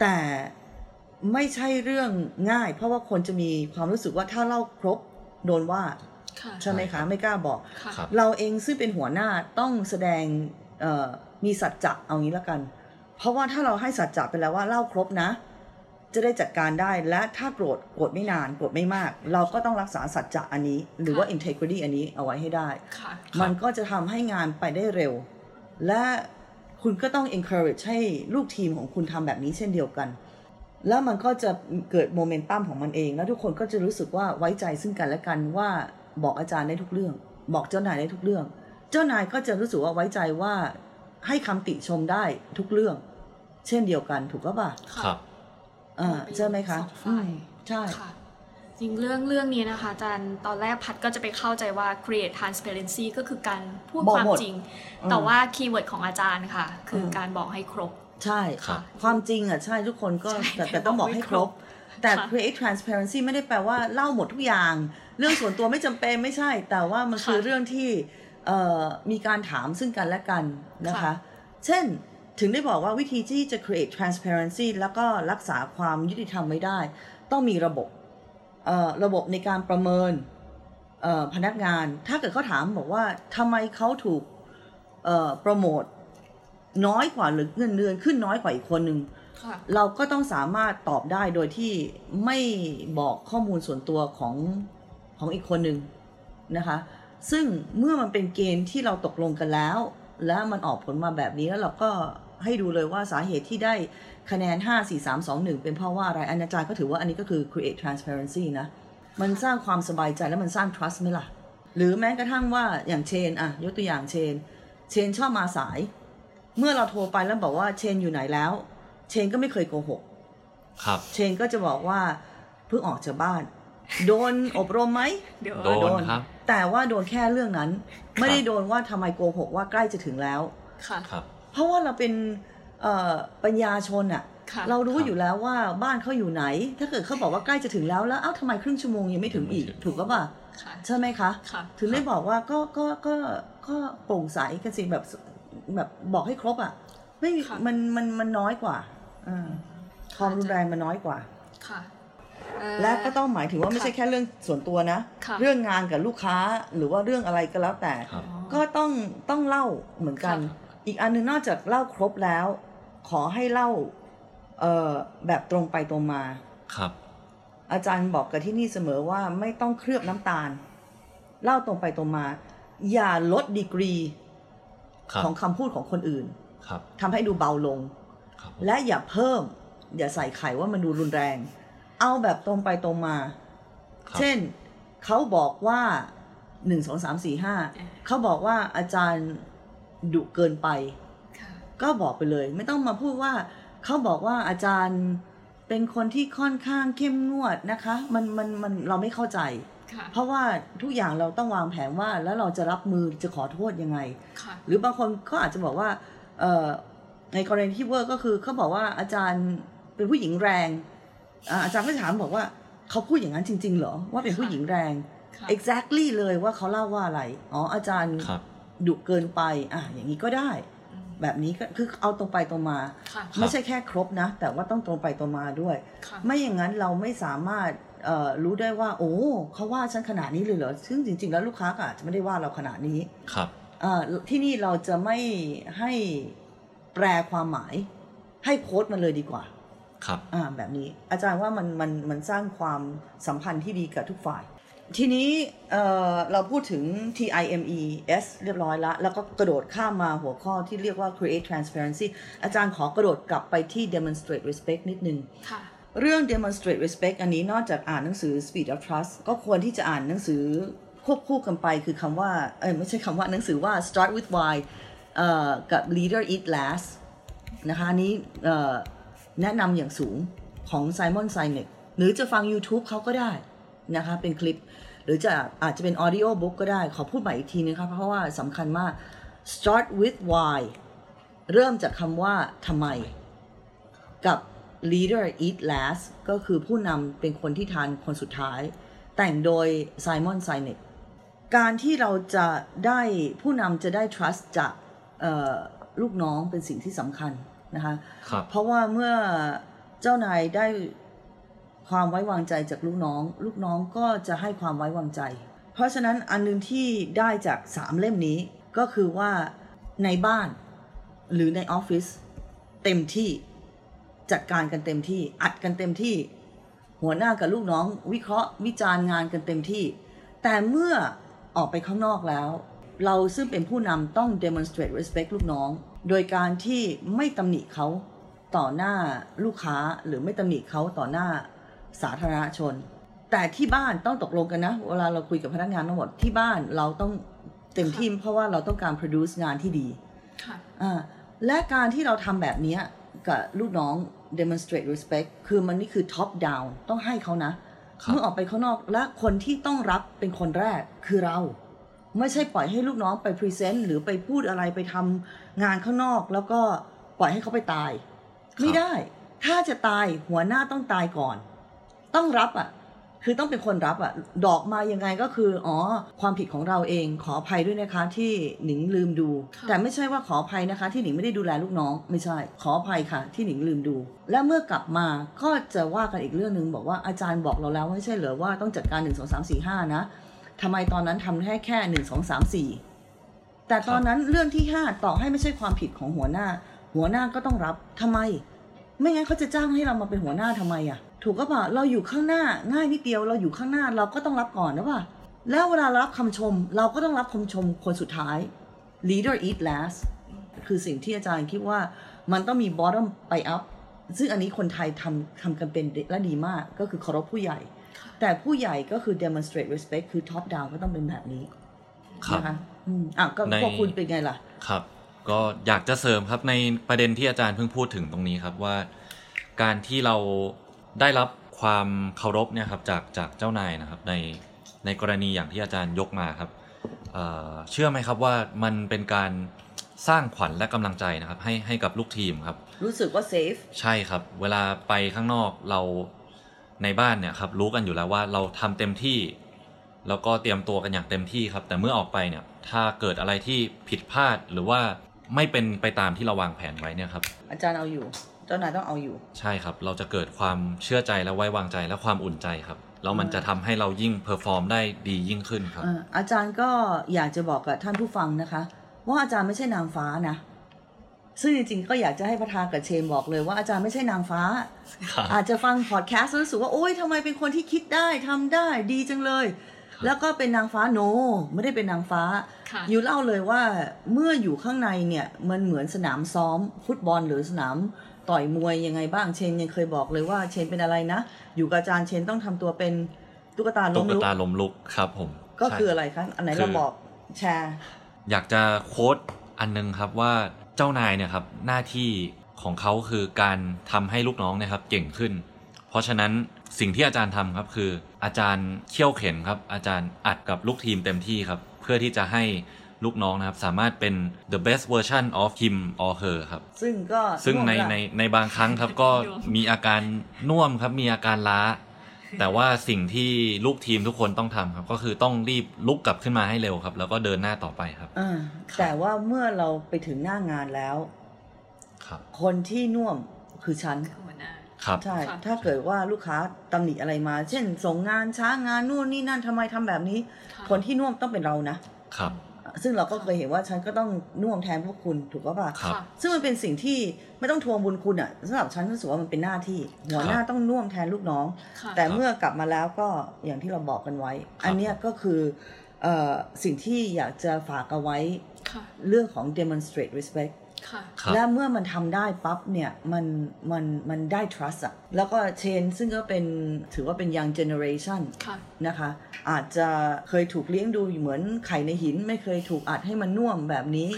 C: แต่ไม่ใช่เรื่องง่าย เพราะว่าคนจะมีความรู้สึกว่าถ้าเล่าครบโดนว่า
B: ค่ะ
C: ใช่ไหมคะไม่กล้าบอก
B: ค่ะ
D: ครับ
C: เราเองซึ่งเป็นหัวหน้าต้องแสดงเอ่อมีสัจจะเอางี้ละกัน เพราะว่าถ้าเราให้สัจจะไปแล้วว่าเล่าครบนะ จะได้จัดการได้และถ้าโกรธโกรธไม่นานโกรธไม่มาก เราก็ต้องรักษาสัจจะอันนี้ หรือว่า integrity อันนี้เอาไว้ให้ได้
B: ค่ะ
C: มันก็จะทำให้งานไปได้เร็ว และคุณก็ต้อง encourage ให้ลูกทีมของคุณทำแบบนี้เช่นเดียวกัน แล้วมันก็จะเกิดโมเมนตัมของมันเอง แล้วทุกคนก็จะรู้สึกว่าไว้ใจซึ่งกันและกันว่าบอกอาจารย์ได้ทุกเรื่อง บอกเจ้านายได้ทุกเรื่อง เจ้านายก็จะรู้สึกว่าไว้ใจว่าให้คำติชมได้ทุกเรื่อง เช่นเดียวกันถูกก็ป่ะ
D: ครับ
C: อ่าใช่ไหมคะ
B: สองฝ่าย
C: อืมใช่
B: ค่ะจริงเรื่องเรื่องนี้นะคะอาจารย์ตอนแรกพัดก็จะไปเข้าใจว่า create transparency ก็คือการพูด
C: บอก
B: ความ
C: หมด
B: จริง
C: อืม
B: แต่ว่า keyword ของอาจารย์ค่ะ คืออ
C: ม
B: การบอกให้ครบ
C: ใช่
D: ครับ
C: ความจริงอะใช่ทุกคนก็
B: ใช่
C: แต่แต่ต้องบอกให้ครบ แต่
B: ค่ะ
C: create transparency ไม่ได้แปลว่าเล่าหมดทุกอย่าง เรื่องส่วนตัวไม่จำเป็นไม่ใช่ แต่ว่ามันคือ
B: ค่ะ
C: เรื่องที่เอ่อมีการถามซึ่งกันและกันนะคะ
B: ค่ะ
C: เช่น ถึงได้บอกว่าวิธีที่จะ create transparency แล้วก็รักษาความยุติธรรมไว้ได้ ต้องมีระบบเอ่อระบบในการประเมินเอ่อพนักงาน ถ้าเกิดเขาถามบอกว่าทำไมเขาถูกเอ่อโปรโมทน้อยกว่าหรือเงินเดือนขึ้นน้อยกว่าอีกคนหนึ่ง
B: ค่ะ
C: เราก็ต้องสามารถตอบได้โดยที่ไม่บอกข้อมูลส่วนตัวของของอีกคนหนึ่งนะคะ ซึ่งเมื่อมันเป็นเกณฑ์ที่เราตกลงกันแล้ว และมันออกผลมาแบบนี้แล้วเราก็ให้ดูเลยว่าสาเหตุที่ได้คะแนน 5 4 3 2 1 เป็นเพราะว่าอะไรอาจารย์ก็ถือว่าอันนี้ก็คือ create transparency นะ มันสร้างความสบายใจและมันสร้าง trust ไหมล่ะ หรือแม้กระทั่งว่าอย่างเชนอะยกตัวอย่างเชน เชนชอบมาสาย เมื่อเราโทรไปแล้วบอกว่าเชนอยู่ไหนแล้ว เชนก็ไม่เคยโกหก
D: ครับ
C: เชนก็จะบอกว่าเพิ่งออกจากบ้าน โดนอบรมไหม
B: เดี๋ยว
D: โดนครับ
C: แต่ว่าโดนแค่เรื่องนั้น ไม่ได้โดนว่าทำไมโกหกว่าใกล้จะถึงแล้ว
B: ค่ะ
D: ครับ
C: เพราะว่าเราเป็นเอ่อปัญญาชนอะ
B: ค่ะ
C: เรารู้
D: ครับ
C: อยู่แล้วว่าบ้านเขาอยู่ไหน ถ้าเกิดเขาบอกว่าใกล้จะถึงแล้วแล้วเอ้าทำไมครึ่งชั่วโมงยังไม่ถึงอีก
D: ยังไม่ถึง
C: ถูกก็ป่ะ
B: ค่ะ
C: ใช่ไหมคะ
B: ค่ะ
C: ถึงได้บอกว่าก็ก็ก็ก็โปร่งใสกันสิแบบแบบบอกให้ครบอะไม่
B: ค่ะ
C: มันมันมันน้อยกว่าอ่าความรุนแรงมันน้อยกว่า
B: ค่ะเอ่อ
C: และก็ต้องหมายถึงว่าไม่ใช่
B: ค่ะ
C: แค่เรื่องส่วนตัวนะ
B: ค่ะ
C: เรื่องงานกับลูกค้าหรือว่าเรื่องอะไรก็แล้วแต่
D: ครับ
C: ก็ต้องต้องเล่าเหมือนกัน
B: ค่ะ
C: อีกอันหนึงนอกจากเล่าครบแล้ว ขอให้เล่าเอ่อแบบตรงไปตรงมา
D: ครับ
C: อาจารย์บอกกับที่นี่เสมอว่าไม่ต้องเคลือบน้ำตาล เล่าตรงไปตรงมา อย่าลดดีกรี
D: ครับ
C: ของคำพูดของคนอื่น
D: ครับ
C: ทำให้ดูเบาลง
D: ครับ
C: และอย่าเพิ่ม อย่าใส่ไข่ว่ามันดูรุนแรง เอาแบบตรงไปตรงมา
D: ครับ
C: เช่นเขาบอกว่าหนึ่งสองสามสี่ห้า
B: อ่า
C: เขาบอกว่าอาจารย์ดุเกินไป
B: ค่ะ
C: ก็บอกไปเลย ไม่ต้องมาพูดว่าเขาบอกว่าอาจารย์เป็นคนที่ค่อนข้างเข้มงวดนะคะ มันมันมันเราไม่เข้าใจ
B: ค่ะ
C: เพราะว่าทุกอย่างเราต้องวางแผนว่าแล้วเราจะรับมือจะขอโทษยังไง
B: ค่ะ
C: หรือบางคนก็อาจจะบอกว่าเอ่อในกรณีที่เวอร์ก็คือเขาบอกว่าอาจารย์เป็นผู้หญิงแรง อ่าอาจารย์ก็จะถามบอกว่าเขาพูดอย่างนั้นจริง ๆ เหรอ ว่าเป็นผู้หญิงแรง
B: ค่ะ
C: exactly เลยว่าเขาเล่าว่าอะไร อ๋ออาจารย์
D: ครับ
C: ดุเกินไป อะอย่างนี้ก็ได้
B: อืม
C: แบบนี้ก็คือเอาตรงไปตรงมา
B: ค่ะ
C: ไม่ใช่แค่ครบนะ แต่ว่าต้องตรงไปตรงมาด้วย
B: ค่ะ
C: ไม่อย่างนั้นเราไม่สามารถเอ่อรู้ได้ว่า โอ้เขาว่าฉันขนาดนี้เลยเหรอ ซึ่งจริง ๆ แล้วลูกค้าก็อาจจะไม่ได้ว่าเราขนาดนี้
D: ครับ
C: อ่าที่นี่เราจะไม่ให้แปลความหมาย ให้โค้ดมันเลยดีกว่า
D: ครับ
C: อ่าแบบนี้อาจารย์ว่ามันมันมันสร้างความสัมพันธ์ที่ดีกับทุกฝ่าย ทีนี้เอ่อเราพูดถึง TIMES เรียบร้อยแล้วแล้วก็กระโดดข้ามมาหัวข้อที่เรียกว่า create transparency อาจารย์ขอกระโดดกลับไปที่ demonstrate respect นิดนึง
B: ค่ะ
C: เรื่อง demonstrate respect อันนี้นอกจากอ่านหนังสือ speed of trust ก็ควรที่จะอ่านหนังสือควบคู่กันไปคือคำว่า เอ้ยไม่ใช่คำว่าหนังสือว่า start with why เอ่อกับ leader eat last นะคะอันนี้เอ่อ แนะนำอย่างสูงของ Simon Sinek หรือจะฟัง YouTube เขาก็ได้นะคะเป็นคลิป หรือจะอาจจะเป็น audio book ก็ได้ ขอพูดใหม่อีกทีนึงครับเพราะว่าสำคัญมาก start with why เริ่มจากคำว่าทำไม กับ leader eat last ก็คือผู้นำเป็นคนที่ทานคนสุดท้าย แต่งโดย Simon Sinek การที่เราจะได้ผู้นำจะได้ trust จากลูกน้องเป็นสิ่งที่สำคัญ นะคะ
D: ครับ
C: เพราะว่าเมื่อเจ้านายได้ความไว้วางใจจากลูกน้อง ลูกน้องก็จะให้ความไว้วางใจ เพราะฉะนั้นอันหนึงที่ได้จากสามเล่มนี้ก็คือว่าในบ้านหรือในออฟฟิศเต็มที่จัดการกันเต็มที่ อัดกันเต็มที่ หัวหน้ากับลูกน้อง วิเคราะห์วิจารณ์งานกันเต็มที่ แต่เมื่อออกไปข้างนอกแล้ว เราซึ่งเป็นผู้นำต้อง demonstrate respect ลูกน้อง โดยการที่ไม่ตำหนิเขาต่อหน้าลูกค้าหรือไม่ตำหนิเขาต่อหน้าสาธารณชน แต่ที่บ้านต้องตกลงกันนะ เวลาเราคุยกับพนักงานทั้งหมดที่บ้านเราต้องเต็มที่เพราะว่าเราต้องการ produce งานที่ดี
B: ค่ะ
C: อ่าและการที่เราทำแบบเนี้ยกับลูกน้อง demonstrate respect คือมันนี่คือ top down ต้องให้เขานะ
D: ครับ
C: เมื่อออกไปข้างนอกและคนที่ต้องรับเป็นคนแรกคือเรา ไม่ใช่ปล่อยให้ลูกน้องไปพรีเซนต์หรือไปพูดอะไรไปทำงานข้างนอก แล้วก็ปล่อยให้เขาไปตาย ไม่ได้ ถ้าจะตายหัวหน้าต้องตายก่อน ต้องรับอะ คือต้องเป็นคนรับอะ ดอกมายังไงก็คือ อ๋อ ความผิดของเราเองขออภัยด้วยนะคะ ที่หนิงลืมดู
B: ค่ะ
C: แต่ไม่ใช่ว่าขออภัยนะคะ ที่หนิงไม่ได้ดูแลลูกน้อง ไม่ใช่ ขออภัยค่ะ ที่หนิงลืมดู และเมื่อกลับมาก็จะว่ากันอีกเรื่องหนึ่งบอกว่าอาจารย์บอกเราแล้วไม่ใช่เหรอว่าต้องจัดการ1 2 3 4 5นะ ทำไมตอนนั้นทำแค่แค่1 2 3 4แต่ตอนนั้นเรื่องที่5ต่อให้ไม่ใช่ความผิดของหัวหน้า หัวหน้าก็ต้องรับทำไม ไม่งั้นเขาจะจ้างให้เรามาเป็นหัวหน้าทำไมอะ ถูกก็ป่ะเราอยู่ข้างหน้าง่ายนิดเดียวเราอยู่ข้างหน้าเราก็ต้องรับก่อนนะป่ะแล้วเวลารับคำชม เราก็ต้องรับคำชมคนสุดท้าย leader eat last คือสิ่งที่อาจารย์คิดว่ามันต้องมี bottom ไป up ซึ่งอันนี้คนไทยทำทำกันเป็นและดีมากก็คือเคารพผู้ใหญ่ แต่ผู้ใหญ่ก็คือ demonstrate respect คือ top down ก็ต้องเป็นแบบนี้
D: ครับ
C: นะคะอืมอะก็
D: ใน
C: พวกคุณเป็นไงล่ะ
D: ครับ ก็อยากจะเสริมครับในประเด็นที่อาจารย์เพิ่งพูดถึงตรงนี้ครับว่า การที่เราได้รับความเคารพเนี่ยครับจากจากเจ้านายนะครับ ในในกรณีอย่างที่อาจารย์ยกมาครับเอ่อเชื่อไหมครับว่ามันเป็นการสร้างขวัญและกำลังใจนะครับ ให้ให้กับลูกทีมครับ
C: รู้สึกว่า safe
D: ใช่ครับ เวลาไปข้างนอกเรา ในบ้านเนี่ยครับรู้กันอยู่แล้วว่าเราทำเต็มที่ แล้วก็เตรียมตัวกันอย่างเต็มที่ครับ แต่เมื่อออกไปเนี่ยถ้าเกิดอะไรที่ผิดพลาดหรือว่าไม่เป็นไปตามที่เราวางแผนไว้เนี่ยครับ
C: อาจารย์เอาอยู่เจ้านายต้องเอาอยู่
D: ใช่ครับ เราจะเกิดความเชื่อใจและไว้วางใจและความอุ่นใจครับแล้วมันจะทำให้เรายิ่ง perform ได้ดียิ่งขึ้นครับ
C: อ่าอาจารย์ก็อยากจะบอกกับท่านผู้ฟังนะคะ ว่าอาจารย์ไม่ใช่นางฟ้านะ ซึ่งจริงๆ ก็อยากจะให้ประธานกับเชมบอกเลยว่าอาจารย์ไม่ใช่นางฟ้า
D: ครับ
C: อาจจะฟังพอดแคสต์แล้วรู้สึกว่า โอ๊ยทำไมเป็นคนที่คิดได้ทำได้ดีจังเลย แล้วก็เป็นนางฟ้า no ไม่ได้เป็นนางฟ้า
B: ค่ะ
C: อยู่เล่าเลยว่าเมื่ออยู่ข้างในเนี่ยมันเหมือนสนามซ้อม ฟุตบอลหรือสนามต่อยมวยยังไงบ้างเชนยังเคยบอกเลยว่าเชนเป็นอะไรนะ อยู่กับอาจารย์เชนต้องทำตัวเป็นตุ๊กตาล้
D: ตุ๊
C: ม
D: ก
C: ลุก
D: ตาลมลุกครับผม
C: ก็
D: ใช่
C: คืออะไรคะอันไหน
D: คือ
C: เราบอกแชร์
D: อยากจะโค้ดอันนึงครับว่า เจ้านายเนี่ยครับหน้าที่ของเขาคือการทำให้ลูกน้องเนะครับเก่งขึ้น เพราะฉะนั้นสิ่งที่อาจารย์ทำครับคือ อาจารย์เขี่ยวเข็นครับ อาจารย์อัดกับลูกทีมเต็มที่ครับ เพื่อที่จะให้ลูกน้องนะครับ สามารถเป็น the best version of him or her ครับ
C: ซึ่งก็
D: ซึ่งใน
C: ร่วมละ
D: ในในบางครั้งครับก็มีอาการน่วมครับมีอาการล้า แต่ว่าสิ่งที่ลูกทีมทุกคนต้องทำครับ ก็คือต้องรีบลุกกลับขึ้นมาให้เร็วครับ แล้วก็เดินหน้าต่อไปครับ
C: อ่าแต่ว่าเมื่อเราไปถึงหน้างานแล้ว
D: ครับ
C: คนที่น่วมคือฉัน
B: หัวหน้า
D: ครับ
C: ใช่
B: ค่ะ
C: ถ้าเกิดว่าลูกค้าตำหนิอะไรมา เช่น ส่งงานช้างานนู่นนี่นั่นทำไมทำแบบนี้ะคนที่น่วมต้องเป็นเรานะ
D: ครับ
C: ซึ่งเราก็เคยเห็นว่าฉันก็ต้องน่วมแทนพวกคุณถูกป่ะ
D: ครับ
B: ค่ะ
C: ซึ่งมันเป็นสิ่งที่ไม่ต้องทวงบุญคุณอะสำหรับฉันรู้สึกว่ามันเป็นหน้าที่ หัวหน้าต้องน่วมแทนลูกน้อง
B: ค่ะ
C: แต่เมื่อกลับมาแล้วก็อย่างที่เราบอกกันไว้ อันเนี้ยก็คือเอ่อสิ่งที่อยากจะฝากเอาไว้
B: ค่ะ
C: เรื่องของ demonstrate respect
B: ค่ะ
D: ครับ
C: และเมื่อมันทำได้ปั๊บเนี่ยมันมันมันได้ trust อะแล้วก็เชนซึ่งก็เป็นถือว่าเป็น young generation
B: ค่ะ
C: นะคะ อาจจะเคยถูกเลี้ยงดูอยู่เหมือนไข่ในหิน ไม่เคยถูกอัดให้มันน่วมแบบนี้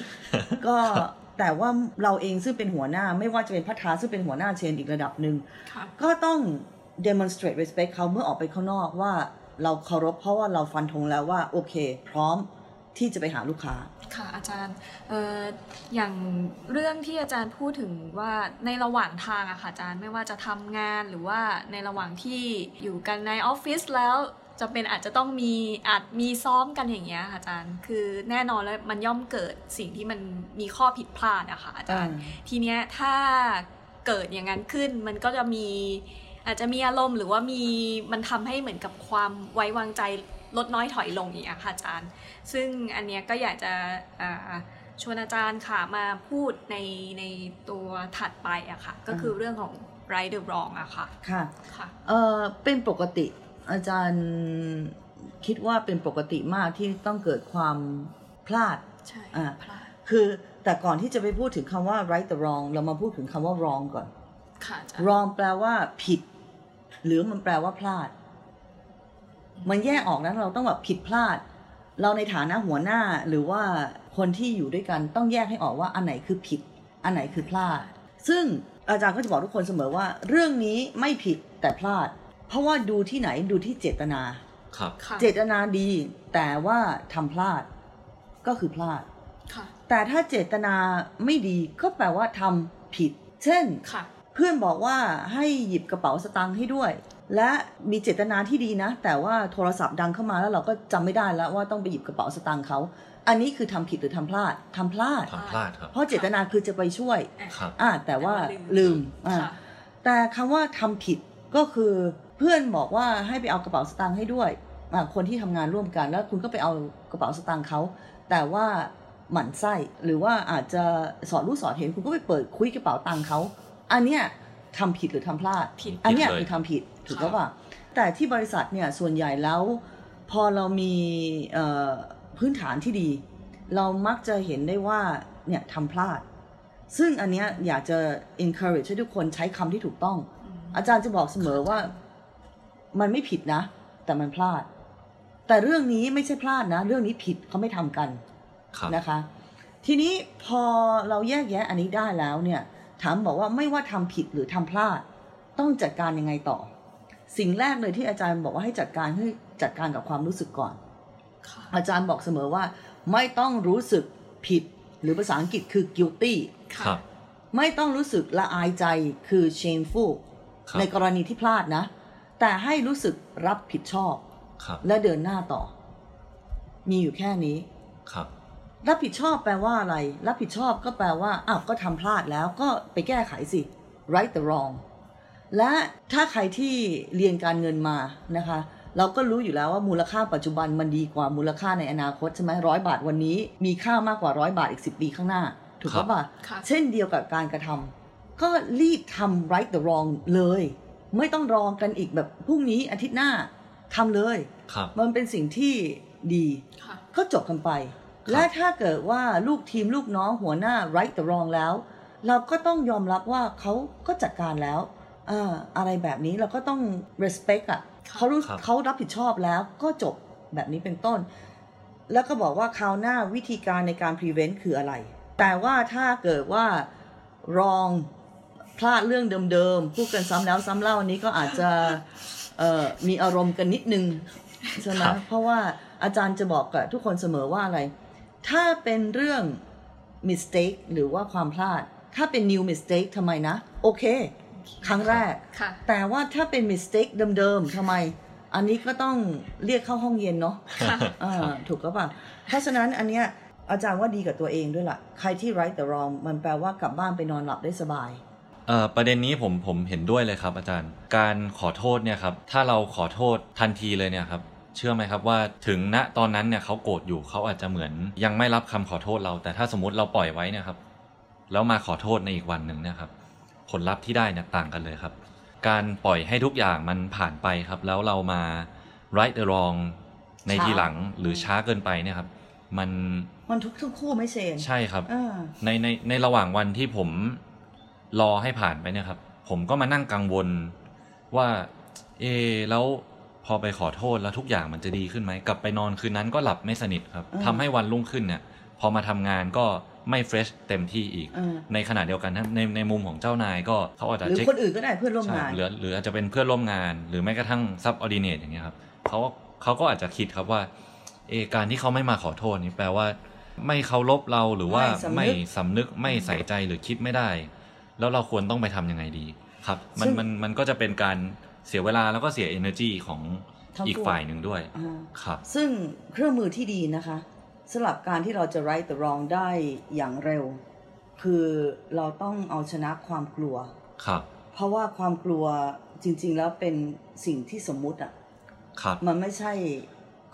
C: ก็แต่ว่าเราเองซึ่งเป็นหัวหน้าไม่ว่าจะเป็นพัฒนาซึ่งเป็นหัวหน้าเชนอีกระดับหนึ่ง
B: ค่ะ
C: ก็ต้อง demonstrate respect เขาเมื่อออกไปข้างนอกว่าเราเคารพเพราะว่าเราฟันธงแล้วว่า โอเค พร้อม ที่จะไปหาลูกค้า
B: ค่ะอาจารย์เอ่ออย่างเรื่องที่อาจารย์พูดถึงว่าในระหว่างทางอะค่ะอาจารย์ไม่ว่าจะทำงานหรือว่าในระหว่างที่อยู่กันในออฟฟิศแล้วจำเป็นอาจจะต้องมีอาจมีซ้อมกันอย่างเงี้ยค่ะอาจารย์ คือแน่นอนแล้วมันย่อมเกิดสิ่งที่มันมีข้อผิดพลาดอะค่ะอาจารย์
C: อ่า
B: ทีเนี้ยถ้าเกิดอย่างนั้นขึ้นมันก็จะมีอาจจะมีอารมณ์หรือว่ามีมันทำให้เหมือนกับความไว้วางใจ ลดน้อยถอยลงอย่างเงี้ยค่ะอาจารย์ ซึ่งอันเนี้ยก็อยากจะอ่าชวนอาจารย์ค่ะมาพูดในในตัวถัดไปอะค่ะ ก็คือเรื่องของ right or wrong อะค่ะ
C: ค่ะ
B: ค่ะ
C: เออเป็นปกติอาจารย์คิดว่าเป็นปกติมากที่ต้องเกิดความพลาด
B: ใช่
C: อ่า
B: พลาด
C: คือแต่ก่อนที่จะไปพูดถึงคำว่า right แต่ wrong เรามาพูดถึงคำว่า wrong ก่อน
B: ค่ะอาจารย์
C: wrong แปลว่าผิด หรือมันแปลว่าพลาด มันแยกออกนะเราต้องแบบผิดพลาด เราในฐานะหัวหน้าหรือว่าคนที่อยู่ด้วยกันต้องแยกให้ออกว่าอันไหนคือผิด อันไหนคือพลาด ซึ่งอาจารย์ก็จะบอกทุกคนเสมอว่า เรื่องนี้ไม่ผิดแต่พลาด เพราะว่าดูที่ไหนดูที่เจตนา
D: ครับ
B: ค่ะ
C: เจตนาดีแต่ว่าทำพลาดก็คือพลาด
B: ค่ะ
C: แต่ถ้าเจตนาไม่ดีก็แปลว่าทำผิด เช่น
B: ค่ะ
C: เพื่อนบอกว่าให้หยิบกระเป๋าสตางค์ให้ด้วย และมีเจตนาที่ดีนะ แต่ว่าโทรศัพท์ดังเข้ามาแล้วเราก็จำไม่ได้แล้วว่าต้องไปหยิบกระเป๋าสตางค์เขา อันนี้คือทำผิดหรือทำพลาดทำพลาด
D: ทำพลาดครับ
C: เพราะเจตนาคือจะไปช่วย
D: ครับ
C: อ่าแต่ว่า
B: แต่ว่าลื
C: ลื
B: ม
C: มอ่า
B: ค่ะ
C: แต่คำว่าทำผิดก็คือเพื่อนบอกว่าให้ไปเอากระเป๋าสตางค์ให้ด้วยอ่าคนที่ทำงานร่วมกันแล้วคุณก็ไปเอากระเป๋าสตางค์เขาแต่ว่าหมั่นไส้หรือว่าอาจจะสอดรู้สอดเห็นคุณก็ไปเปิดคุยกระเป๋าตังค์เขาอันเนี้ยทำผิดหรือทำพลาด
B: ผิด
C: อันเนี้ย
D: ผิดเลย
C: คือทำผิด ถูก
B: ค่ะ
C: ปะแต่ที่บริษัทเนี่ยส่วนใหญ่แล้วพอเรามีเอ่อพื้นฐานที่ดี เรามักจะเห็นได้ว่าเนี่ยทำพลาด ซึ่งอันเนี้ยอยากจะ encourage ให้ทุกคนใช้คำที่ถูกต้อง อาจารย์จะบอกเสมอว่ามันไม่ผิดนะ แต่มันพลาด แต่เรื่องนี้ไม่ใช่พลาดนะ เรื่องนี้ผิดเขาไม่ทำกัน
D: ครับ
C: นะคะ ทีนี้พอเราแยกแยะอันนี้ได้แล้วเนี่ยถามบอกว่าไม่ว่าทำผิดหรือทำพลาด ต้องจัดการยังไงต่อ สิ่งแรกเลยที่อาจารย์บอกว่าให้จัดการให้จัดการกับความรู้สึกก่อน
B: ค่ะ
C: อาจารย์บอกเสมอว่า ไม่ต้องรู้สึกผิด หรือภาษาอังกฤษคือ guilty
D: ครับ
C: ไม่ต้องรู้สึกละอายใจคือ shameful
D: ครับ
C: ในกรณีที่พลาดนะ แต่ให้รู้สึกรับผิดชอบ
D: ครับ
C: และเดินหน้าต่อ มีอยู่แค่นี้
D: ครับ
C: รับผิดชอบแปลว่าอะไร รับผิดชอบก็แปลว่าอ้าวก็ทำพลาดแล้วก็ไปแก้ไขสิ right the wrong และถ้าใครที่เรียนการเงินมานะคะ เราก็รู้อยู่แล้วว่ามูลค่าปัจจุบันมันดีกว่ามูลค่าในอนาคตใช่ไหมร้อยบาทวันนี้มีค่ามากกว่าร้อยบาทอีกสิปีข้างหน้า ถูก
D: ครั
C: ปะ
D: บ
C: ปะ
B: ค่ะ
C: เช่นเดียวกับการกระทำก็รีบทำ right the wrong เลย ไม่ต้องรอกันอีกแบบพรุ่งนี้อาทิตย์หน้าทำเลย
D: ครับ
C: มันเป็นสิ่งที่ดี
B: ค่ะ
C: ก็จบกันไป และถ้าเกิดว่าลูกทีมลูกน้องหัวหน้า right the wrong แล้ว เราก็ต้องยอมรับว่าเขาก็จัดการแล้ว อ่าอะไรแบบนี้เราก็ต้อง respect อะ
B: ค่ะ
C: เขารู้
D: ครับ
C: เขารับผิดชอบแล้วก็จบแบบนี้เป็นต้น แล้วก็บอกว่าคราวหน้าวิธีการในการ prevent คืออะไร แต่ว่าถ้าเกิดว่า wrong พลาดเรื่องเดิมๆพูดกันซ้ำแล้วซ้ำเล่าอันนี้ก็อาจจะเอ่อมีอารมณ์กันนิดนึงใช่ไหม
D: ครับ
C: เพราะว่าอาจารย์จะบอกกับทุกคนเสมอว่าอะไร ถ้าเป็นเรื่อง mistake หรือว่าความพลาด ถ้าเป็น new mistake ทำไมนะ โอเค ครั้งแรก
B: ค่ะ
C: แต่ว่าถ้าเป็น mistake เดิมๆทำไม อันนี้ก็ต้องเรียกเข้าห้องเย็นเนาะ
B: ค่ะ
C: อ่าถูกก็ป่ะ เพราะฉะนั้นอันเนี้ยอาจารย์ว่าดีกับตัวเองด้วยล่ะ ใครที่ right แต่ wrong มันแปลว่ากลับบ้านไปนอนหลับได้สบาย
D: เอ่อประเด็นนี้ผมผมเห็นด้วยเลยครับ อาจารย์ การขอโทษเนี่ยครับ ถ้าเราขอโทษทันทีเลยเนี่ยครับ เชื่อไหมครับว่าถึงณตอนนั้นเนี่ยเขาโกรธอยู่เขาอาจจะเหมือน ยังไม่รับคำขอโทษเรา แต่ถ้าสมมติเราปล่อยไว้เนี่ยครับ แล้วมาขอโทษในอีกวันหนึ่งเนะครับ ผลลัพธ์ที่ได้เนี่ยต่างกันเลยครับ การปล่อยให้ทุกอย่างมันผ่านไปครับ แล้วเรามา right the wrong ใน
C: ช้า
D: ทีหลังหรือช้าเกินไปเนี่ยครับ มัน
C: มันทุกทั้งคู่ไม่เชน
D: ใช่ครับ
C: อ่า
D: ในในในระหว่างวันที่ผมรอให้ผ่านไปเนี่ยครับ ผมก็มานั่งกังวลว่าเอะแล้วพอไปขอโทษแล้วทุกอย่างมันจะดีขึ้นไหมกลับไปนอนคืนนั้นก็หลับไม่สนิทครับ
C: อืม
D: ทำให้วันรุ่งขึ้นเนี่ย พอมาทำงานก็ ไม่เฟรชเต็มที่อีก
C: อ่า
D: ในขณะเดียวกันนะในในมุมของเจ้านายก็เขาอาจจะ
C: หรือ
D: เช็ค
C: คนอื่นก็ได้เพื่อนร่วม
D: ใช่
C: งาน
D: หรือหรืออาจจะเป็นเพื่อนร่วมงาน หรือแม้กระทั่งซับออดิเนตอย่างเงี้ยครับเขาเขาก็อาจจะคิดครับว่าเอะการที่เขาไม่มาขอโทษนี่แปลว่า ไม่เคารพเราหรือว่า
C: ไม่
D: ไม่
C: สำนึก
D: สำนึกไม่ใส่ใจหรือคิดไม่ได้ แล้วเราควรต้องไปทำยังไงดีครับมัน
C: ซึ่ง
D: มันมันก็จะเป็นการเสียเวลาแล้วก็เสีย energy ของ
C: ทั้ง
D: อีก
C: คู่
D: ฝ่ายหนึ่งด้วย
C: อ่า
D: ครับ
C: ซึ่งเครื่องมือที่ดีนะคะ สำหรับการที่เราจะ right the wrong ได้อย่างเร็ว คือเราต้องเอาชนะความกลัว
D: ครับ
C: เพราะว่าความกลัวจริง ๆ แล้วเป็นสิ่งที่สมมุติอะ
D: ครับ
C: มันไม่ใช่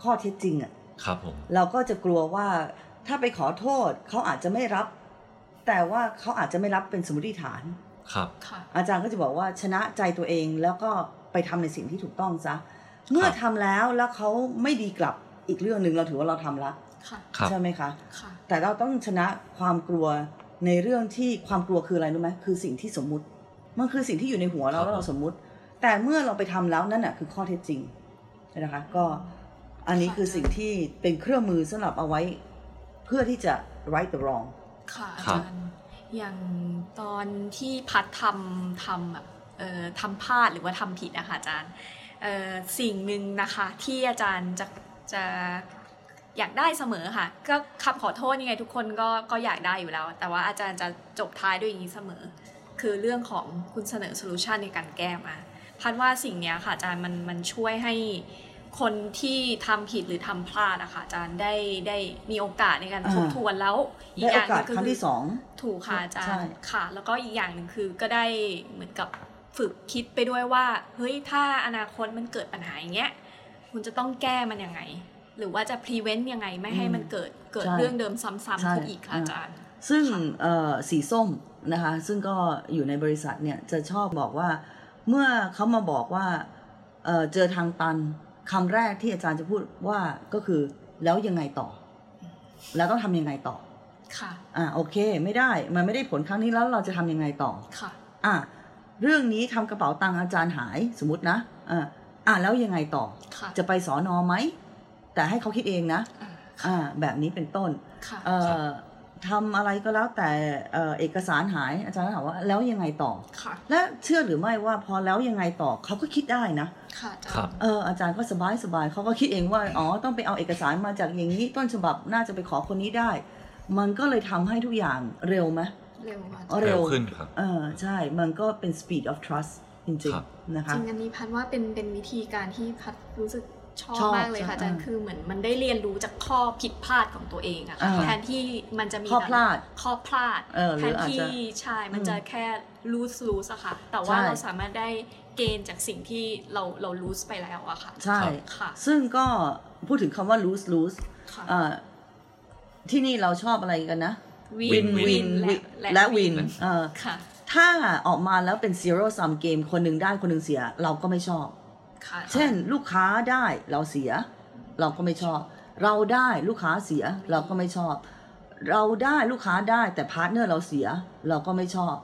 C: ข้อเท็จจริงอะ
D: ครับผม
C: เราก็จะกลัวว่าถ้าไปขอโทษเขาอาจจะไม่รับ แต่ว่าเขาอาจจะไม่รับเป็นสมมติฐาน
D: ครับ
B: ค่ะ
C: อาจารย์ก็จะบอกว่าชนะใจตัวเองแล้วก็ไปทำในสิ่งที่ถูกต้องซะเมื่อทำแล้วแล้วเขาไม่ดีกลับอีกเรื่องหนึ่งเราถือว่าเราทำละ
B: ค่ะ
D: ครับ
C: ใช่ไหมคะ
B: ค่ะ
C: แต่เราต้องชนะความกลัวในเรื่องที่ความกลัวคืออะไรรู้ไหมคือสิ่งที่สมมุติมันคือสิ่งที่อยู่ในหัวเรา
D: ครับ
C: แล้วเราสมมุติ แต่เมื่อเราไปทำแล้วนั่นน่ะคือข้อเท็จจริงนะคะ ก็อันนี้คือสิ่งที่เป็นเครื่องมือสำหรับเอาไว้เพื่อที่จะ right the wrong
B: ค่ะอา
D: ครับ
B: จารย์อย่างตอนที่พัดทำทำแบบเอ่อทำพลาดหรือว่าทำผิดนะคะอาจารย์เอ่อสิ่งหนึ่งนะคะที่อาจารย์จะจะ อยากได้เสมอค่ะ ก็คำขอโทษยังไงทุกคนก็ก็อยากได้อยู่แล้ว แต่ว่าอาจารย์จะจบท้ายด้วยอย่างนี้เสมอ คือเรื่องของคุณเสนอโซลูชันในการแก้มาพัดว่าสิ่งเนี้ยค่ะอาจารย์มันมันช่วยให้คนที่ทำผิดหรือทำพลาดอะค่ะอาจารย์ได้ได้มีโอกาสในการ
C: อ่า
B: ทบทวนแล้ว อีก
C: ได้
B: อ
C: โอย่าง
B: ห
C: กาส
B: นึ่งก็
C: ครั้ง
B: คือ
C: ที่สอง
B: ถูกค่ะอาจาร
C: ใช่
B: ย์ค่ะ แล้วก็อีกอย่างหนึ่งคือก็ได้เหมือนกับฝึกคิดไปด้วยว่า เฮ้ยถ้าอนาคตมันเกิดปัญหาอย่างเงี้ยคุณจะต้องแก้มันยังไง หรือว่าจะ prevent ยังไงไม่ให้มันเกิดเกิด
C: ใช่
B: เรื่องเดิมซ้ำ
C: ใช่
B: ๆขึ้นอีกค่ะอาจารย์
C: ซึ่ง
B: ค่ะ
C: เอ่อสีส้มนะคะ ซึ่งก็อยู่ในบริษัทเนี่ยจะชอบบอกว่า เมื่อเขามาบอกว่าเอ่อเจอทางตันคำแรกที่อาจารย์จะพูดว่าก็คือแล้วยังไงต่อ แล้วต้องทำยังไงต่อ
B: ค่ะ
C: อ่าโอเค ไม่ได้ มันไม่ได้ผลครั้งนี้แล้วเราจะทำยังไงต่อ
B: ค่ะ
C: อะเรื่องนี้ทำกระเป๋าตังค์อาจารย์หายสมมตินะ อ่าอะแล้วยังไงต่อ
B: ค่ะ
C: จะไปสอนอไหม แต่ให้เขาคิดเองนะ
B: อ่า
C: อ่าแบบนี้เป็นต้น
B: ค่ะ
C: เอ่อทำอะไรก็แล้วแต่เอ่อเอกสารหายอาจารย์ก็ถามว่าแล้วยังไงต่อ
B: ค่ะ
C: และเชื่อหรือไม่ว่าพอแล้วยังไงต่อเขาก็คิดได้นะ
B: ค่ะอาจาร
D: ครับ
B: ย์
C: เอออาจารย์ก็สบายสบายเขาก็คิดเองว่าอ๋อต้องไปเอาเอกสารมาจากอย่างนี้ต้นฉบับน่าจะไปขอคนนี้ได้ มันก็เลยทำให้ทุกอย่างเร็วไหม
B: เร็วค่ะอา
C: อ๋อ
B: จารย์
C: เร็ว
D: เร็วขึ้นครับ
C: เออใช่มันก็เป็น speed of trust จริง
D: ครับ
C: ๆนะคะ
B: จริงอันนี้พัดว่าเป็นเป็นวิธีการที่พัดรู้สึก ชอบ
C: ชอบ
B: มากเลยค่ะอาจารย์
C: อ่า
B: คือเหมือนมันได้เรียนรู้จากข้อผิดพลาดของตัวเองอะค่ะ
C: อ่า
B: แทนที่มันจะมี
C: ข้อพลาด
B: ข้อพลาด
C: เออห
B: แท
C: รือนอาจ
B: ที่
C: จะ
B: ใช่มัน
C: อืม
B: จะแค่ lose lose อะค่ะแต่ว่า
C: ใช่
B: เราสามารถได้เกณฑ์จากสิ่งที่เราเรา lose ไปแล้วอะค่ะ
C: ใช่
B: ค่ะ
C: ซึ่งก็พูดถึงคำว่า lose lose
B: ค่ะ
C: เอ่อที่นี่เราชอบอะไรกันนะ
B: win
D: win
B: win และ
C: และวิน
B: win
C: เออ
B: ค่ะ
C: ถ้าออกมาแล้วเป็น zero sum game คนหนึ่งได้คนหนึ่งเสียเราก็ไม่ชอบ
B: ค่ะ
C: เช่นลูกค้าได้เราเสีย เราก็ไม่ชอบ เราได้ลูกค้าเสียเราก็ไม่ชอบ เราได้ลูกค้าได้แต่ partner เราเสียเราก็ไม่ชอบ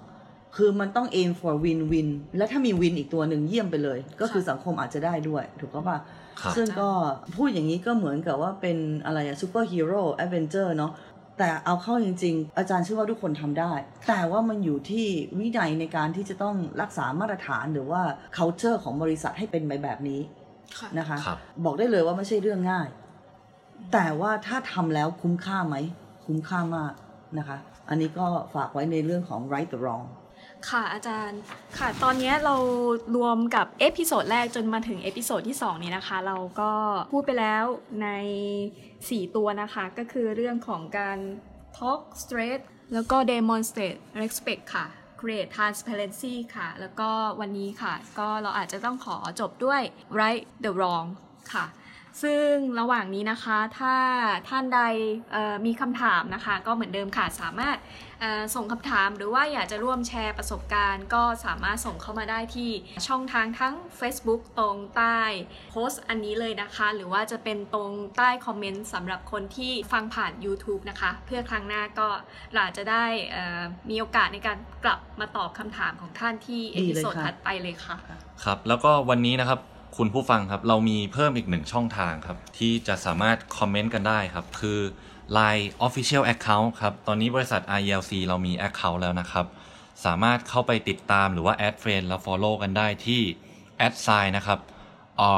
C: คือมันต้อง aim for win win และถ้ามี win อีกตัวหนึ่งเยี่ยมไปเลย ก็คือสังคมอาจจะได้ด้วย ถูกก็ป่ะ
D: ครับ
C: ซึ่งก็พูดอย่างนี้ก็เหมือนกับว่าเป็นอะไรอะ superhero Avengers เนาะ แต่เอาเข้าจริง ๆ อาจารย์เชื่อว่าทุกคนทำได้ แต่ว่ามันอยู่ที่วินัยในการที่จะต้องรักษามาตรฐานหรือว่า culture ของบริษัทให้เป็นไปแบบนี้
B: ค่ะ
C: นะคะ
D: ครับ
C: บอกได้เลยว่าไม่ใช่เรื่องง่าย แต่ว่าถ้าทำแล้วคุ้มค่าไหม คุ้มค่ามากนะคะ อันนี้ก็ฝากไว้ในเรื่องของ right the wrong
B: ค่ะอาจารย์ค่ะตอนนี้เรารวมกับ episode แรกจนมาถึง episode ที่ 2 นี้นะคะ เราก็พูดไปแล้วใน 4 ตัวนะคะ ก็คือเรื่องของการ talk straight แล้วก็ demonstrate respect ค่ะ create transparency ค่ะ แล้วก็วันนี้ค่ะ ก็เราอาจจะต้องขอจบด้วย right the wrong ค่ะ ซึ่งระหว่างนี้นะคะถ้าท่านใดเอ่อมีคำถามนะคะ ก็เหมือนเดิมค่ะสามารถเอ่อส่งคำถามหรือว่าอยากจะร่วมแชร์ประสบการณ์ ก็สามารถส่งเข้ามาได้ที่ช่องทางทั้ง Facebook ตรงใต้โพสต์อันนี้เลยนะคะ หรือว่าจะเป็นตรงใต้คอมเมนต์สำหรับคนที่ฟังผ่าน YouTube นะคะ เพื่อครั้งหน้าก็เราอาจจะได้เอ่อมีโอกาสในการกลับมาตอบคำถามของท่านที่เอ
C: ดี
B: พิ
C: เลย
B: โซด
C: ค่ะ
B: ถัดไปเลยค่ะ
D: ครับ แล้วก็วันนี้นะครับ คุณผู้ฟังครับ เรามีเพิ่มอีกหนึ่งช่องทางครับ ที่จะสามารถคอมเมนต์กันได้ครับ คือ Line Official Account ครับ ตอนนี้บริษัท ILC เรามี Account แล้วนะครับ สามารถเข้าไปติดตามหรือว่า add friend แล้ว follow กันได้ที่ add sign นะครับ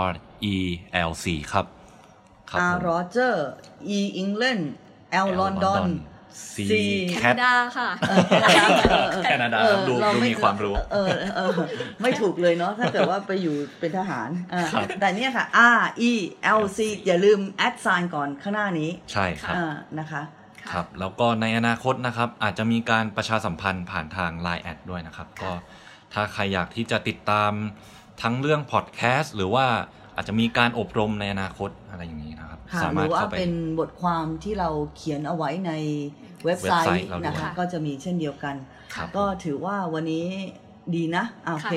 D: R E L C ครับครับ
C: R Roger E England L
D: L
C: London
D: London C
C: สี่
B: แค
D: Cat
B: นาดาค่ะ
C: เออแคนาดาเออเออ
D: แคนาดา
C: เออ
D: ดู
C: เร
D: ดูมีความรู้
C: เออเออเออไม่ถูกเลยเนาะถ้าเกิดว่าไปอยู่เป็นทหารอ่า
D: ครับ
C: แต่เนี่ยค่ะ R E L C อย่าลืม add sign ก่อนข้างหน้านี้
D: ใช่ครับ
C: อ่านะคะ
D: ครับ แล้วก็ในอนาคตนะครับ อาจจะมีการประชาสัมพันธ์ผ่านทาง Line แอดด้วยนะครับ ก็ถ้าใครอยากที่จะติดตามทั้งเรื่องพอดแคสต์หรือว่าอาจจะมีการอบรมในอนาคตอะไรอย่างนี้นะครับ
C: ค่ะ
D: สา
C: ห
D: มาร
C: รื
D: ถ
C: อว่า
D: เข้าไป
C: เป็นบทความที่เราเขียนเอาไว้ในเว็บไซ
D: เว็บไซต์
C: ต์
D: เราด้วย
C: นะคะก็จะมีเช่นเดียวกัน
D: ครับ
C: ก็ถือว่าวันนี้ดีนะอะโอเค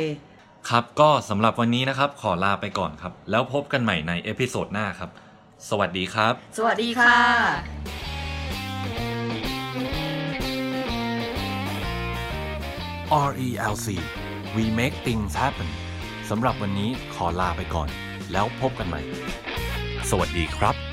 D: ครับก็สำหรับวันนี้นะครับ ขอลาไปก่อนครับ แล้วพบกันใหม่ใน episode หน้าครับ สวัสดีครับ
C: สวัสดีค่ะ
A: RELC We Make Things Happen สำหรับวันนี้ขอลาไปก่อน แล้วพบกันใหม่ สวัสดีครับ